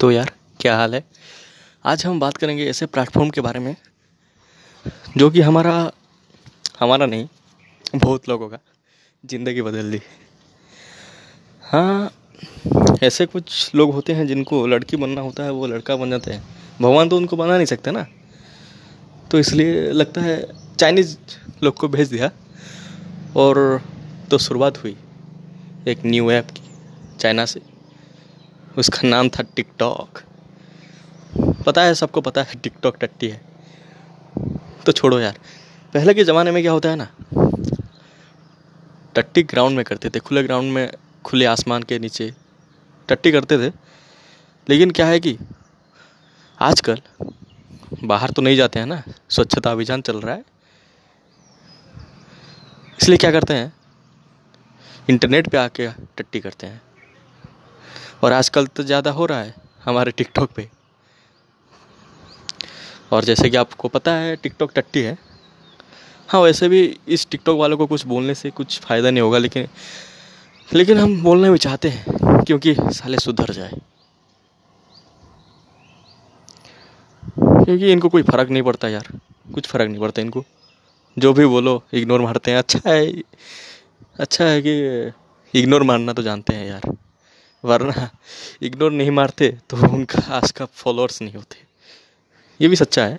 तो यार, क्या हाल है? आज हम बात करेंगे ऐसे प्लेटफॉर्म के बारे में, जो कि हमारा हमारा नहीं, बहुत लोगों का, ज़िंदगी बदल दी। हाँ ऐसे कुछ लोग होते हैं जिनको लड़की बनना होता है, वो लड़का बन जाते हैं। भगवान तो उनको बना नहीं सकते ना। तो इसलिए लगता है चाइनीज़ लोग को भेज दिया, और तो शुरुआत हुई एक न्यू ऐप की चाइना से। उसका नाम था टिकटॉक। पता है, सबको पता है, टिकटॉक टट्टी है। तो छोड़ो यार, पहले के ज़माने में क्या होता है ना? टट्टी ग्राउंड में करते थे, खुले ग्राउंड में, खुले आसमान के नीचे टट्टी करते थे। लेकिन क्या है कि, आजकल बाहर तो नहीं जाते हैं ना, स्वच्छता अभियान चल रहा है। इसलिए क्या करते हैं, इंटरनेट पे आके टट्टी करते हैं। और आजकल तो ज़्यादा हो रहा है हमारे टिकटॉक पे। और जैसे कि आपको पता है, टिकटॉक टट्टी है। हाँ वैसे भी इस टिकटॉक वालों को कुछ बोलने से कुछ फ़ायदा नहीं होगा, लेकिन लेकिन हम बोलना भी चाहते हैं, क्योंकि साले सुधर जाए। क्योंकि इनको कोई फ़र्क नहीं पड़ता यार, कुछ फ़र्क नहीं पड़ता इनको। जो भी बोलो इग्नोर मारते हैं। अच्छा है अच्छा है कि इग्नोर मारना तो जानते हैं यार। वरना इग्नोर नहीं मारते तो उनका आज का फॉलोअर्स नहीं होते। ये भी सच्चा है।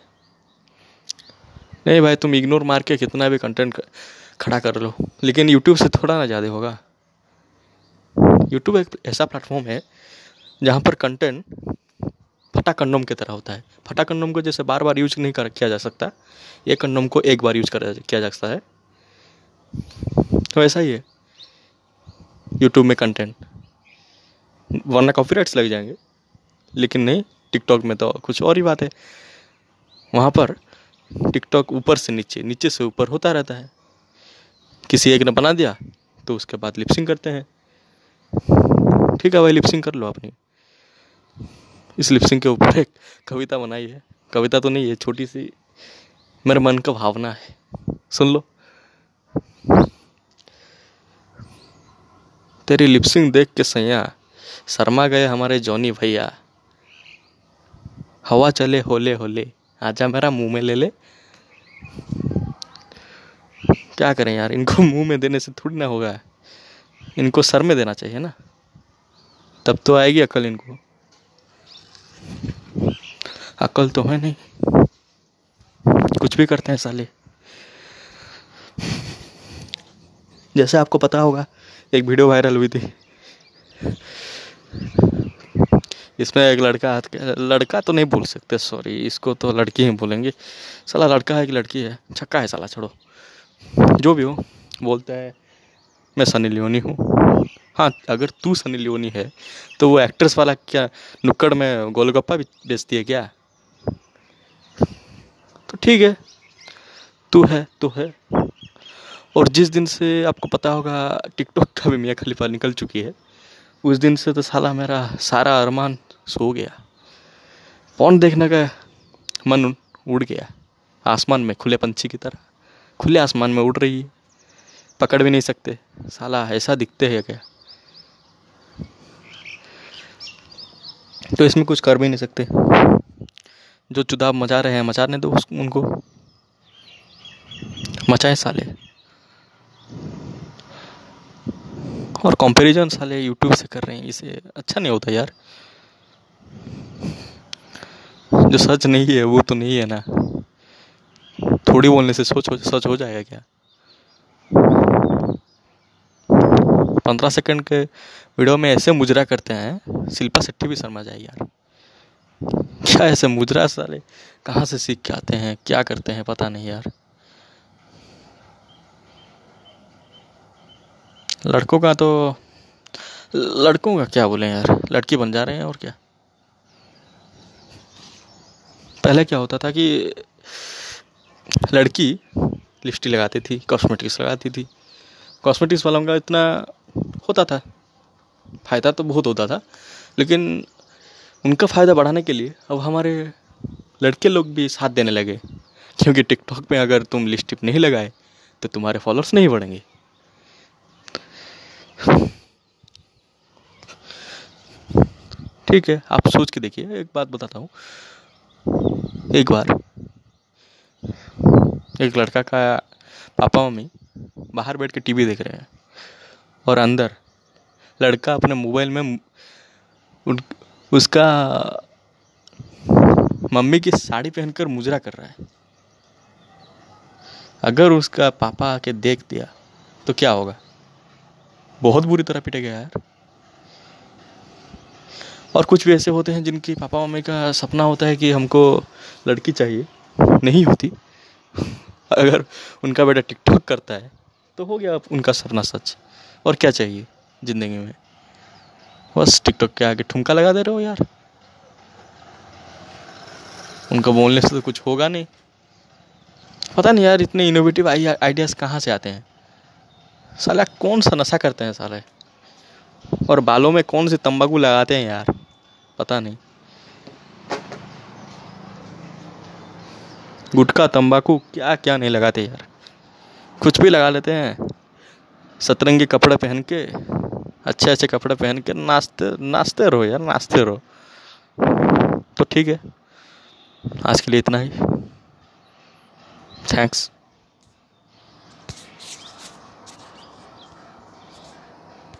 नहीं भाई, तुम इग्नोर मार के कितना भी कंटेंट खड़ा कर लो, लेकिन यूट्यूब से थोड़ा ना ज़्यादा होगा। यूट्यूब एक ऐसा प्लेटफॉर्म है, जहाँ पर कंटेंट फटा कंडोम की तरह होता है। फटा कंडोम को जैसे बार बार यूज़ नहीं कर किया जा सकता, ये कंडोम को एक बार यूज़ कर किया जा सकता है। तो ऐसा ही है। यूट्यूब में कंटेंट वरना कॉपीराइट्स लग जाएँगे। लेकिन नहीं टिकटॉक में तो कुछ और ही बात है। वहाँ पर टिकटॉक ऊपर से नीचे नीचे से ऊपर होता रहता है। किसी एक ने बना दिया तो उसके बाद लिपसिंग करते हैं। ठीक है भाई लिपसिंग कर लो अपनी। इस लिपसिंग के ऊपर एक कविता बनाई है। कविता तो नहीं है छोटी सी मेरे मन का भावना है। सुन लो। तेरी लिपसिंग देख के सैया शर्मा गए हमारे जॉनी भैया। हवा चले होले होले, आजा मेरा मुँह में ले ले। क्या करें यार, इनको मुँह में देने से थोड़ी ना होगा। इनको सर में देना चाहिए ना। तब तो आएगी अकल इनको। अकल तो है नहीं। कुछ भी करते हैं साले। जैसे आपको पता होगा, एक वीडियो वायरल हुई थी। इसमें एक लड़का हाथ लड़का तो नहीं बोल सकते सॉरी इसको तो लड़की ही बोलेंगे। साला लड़का है कि लड़की है? छक्का है साला, छोड़ो। जो भी हो, बोलता है, मैं सनी लियोनी हूँ। हाँ अगर तू सनी लियोनी है तो वो एक्ट्रेस वाला क्या, नुक्कड़ में गोलगप्पा भी बेचती है क्या? तो ठीक है। तू है तो है। और जिस दिन से आपको पता होगा, टिकटॉक का भी मियाँ खलीफा निकल चुकी है उस दिन से तो साला मेरा सारा अरमान सो गया। पौन देखने का मन उड़ गया। आसमान में खुले पंछी की तरह। खुले आसमान में उड़ रही है। पकड़ भी नहीं सकते। साला ऐसा दिखते है क्या? तो इसमें कुछ कर भी नहीं सकते। जो चुदाब मचा रहे हैं, मचाने दो उनको। मचाए साले। और कंपैरिजन साले यूट्यूब से कर रहे हैं, इसे अच्छा नहीं होता यार। जो सच नहीं है, वो तो नहीं है ना। थोड़ी बोलने से सोच सच हो जाएगा क्या? पंद्रह सेकंड के वीडियो में ऐसे मुजरा करते हैं, शिल्पा शेट्टी भी शर्मा जाए यार। क्या ऐसे मुजरा साले? कहाँ से सीख के आते हैं, क्या करते हैं, पता नहीं यार। लड़कों का तो लड़कों का क्या बोले यार? लड़की बन जा रहे हैं और क्या? पहले क्या होता था कि लड़की लिपस्टिक लगाती थी कॉस्मेटिक्स लगाती थी। कॉस्मेटिक्स वालों का इतना होता था। फ़ायदा तो बहुत होता था, लेकिन उनका फ़ायदा बढ़ाने के लिए अब हमारे लड़के लोग भी साथ देने लगे। क्योंकि टिकटॉक में अगर तुम लिपस्टिक नहीं लगाए तो तुम्हारे फॉलोअर्स नहीं बढ़ेंगे। ठीक है, आप सोच के देखिए। एक बात बताता हूँ। एक बार एक लड़का का पापा मम्मी बाहर बैठ के टीवी देख रहे हैं और अंदर लड़का अपने मोबाइल में उसका मम्मी की साड़ी पहनकर मुजरा कर रहा है। अगर उसका पापा आके देख दिया तो क्या होगा? बहुत बुरी तरह पिटेगा यार और कुछ भी ऐसे होते हैं जिनकी पापा मम्मी का सपना होता है कि हमको लड़की चाहिए। नहीं होती। अगर उनका बेटा टिकटॉक करता है तो हो गया उनका सपना सच। और क्या चाहिए ज़िंदगी में? बस टिकटॉक के आगे ठुमका लगा दे रहे हो यार। उनका बोलने से तो कुछ होगा नहीं। पता नहीं यार, इतने इनोवेटिव आइडियाज़ कहाँ से आते हैं? साला, कौन सा नशा करते हैं साले? और बालों में कौन से तंबाकू लगाते हैं यार? पता नहीं। गुटखा, तंबाकू क्या क्या नहीं लगाते यार। कुछ भी लगा लेते हैं। सतरंगी कपड़े पहन के अच्छे अच्छे कपड़े पहन के नाचते नाचते रहो यार, नाचते रहो। तो ठीक है। आज के लिए इतना ही। थैंक्स